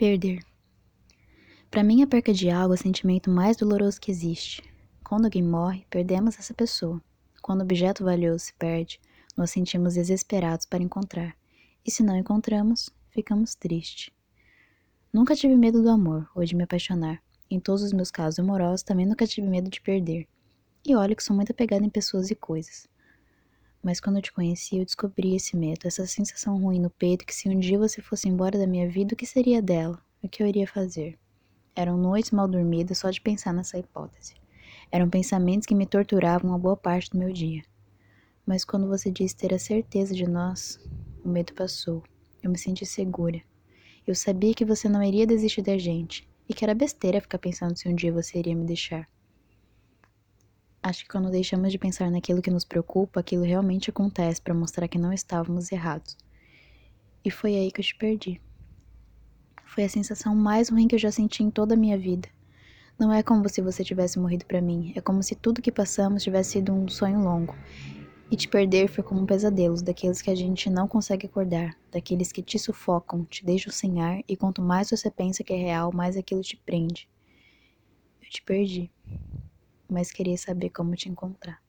Perder. Para mim, a perca de algo é o sentimento mais doloroso que existe. Quando alguém morre, perdemos essa pessoa. Quando o objeto valioso se perde, nós sentimos desesperados para encontrar. E se não encontramos, ficamos tristes. Nunca tive medo do amor ou de me apaixonar. Em todos os meus casos amorosos, também nunca tive medo de perder. E olha que sou muito apegada em pessoas e coisas. Mas quando eu te conheci, eu descobri esse medo, essa sensação ruim no peito que se um dia você fosse embora da minha vida, o que seria dela? O que eu iria fazer? Eram noites mal dormidas só de pensar nessa hipótese. Eram pensamentos que me torturavam a boa parte do meu dia. Mas quando você disse ter a certeza de nós, o medo passou. Eu me senti segura. Eu sabia que você não iria desistir da gente e que era besteira ficar pensando se um dia você iria me deixar. Acho que quando deixamos de pensar naquilo que nos preocupa, aquilo realmente acontece para mostrar que não estávamos errados. E foi aí que eu te perdi. Foi a sensação mais ruim que eu já senti em toda a minha vida. Não é como se você tivesse morrido para mim, é como se tudo que passamos tivesse sido um sonho longo. E te perder foi como um pesadelo, daqueles que a gente não consegue acordar, daqueles que te sufocam, te deixam sem ar e quanto mais você pensa que é real, mais aquilo te prende. Eu te perdi mas queria saber como te encontrar.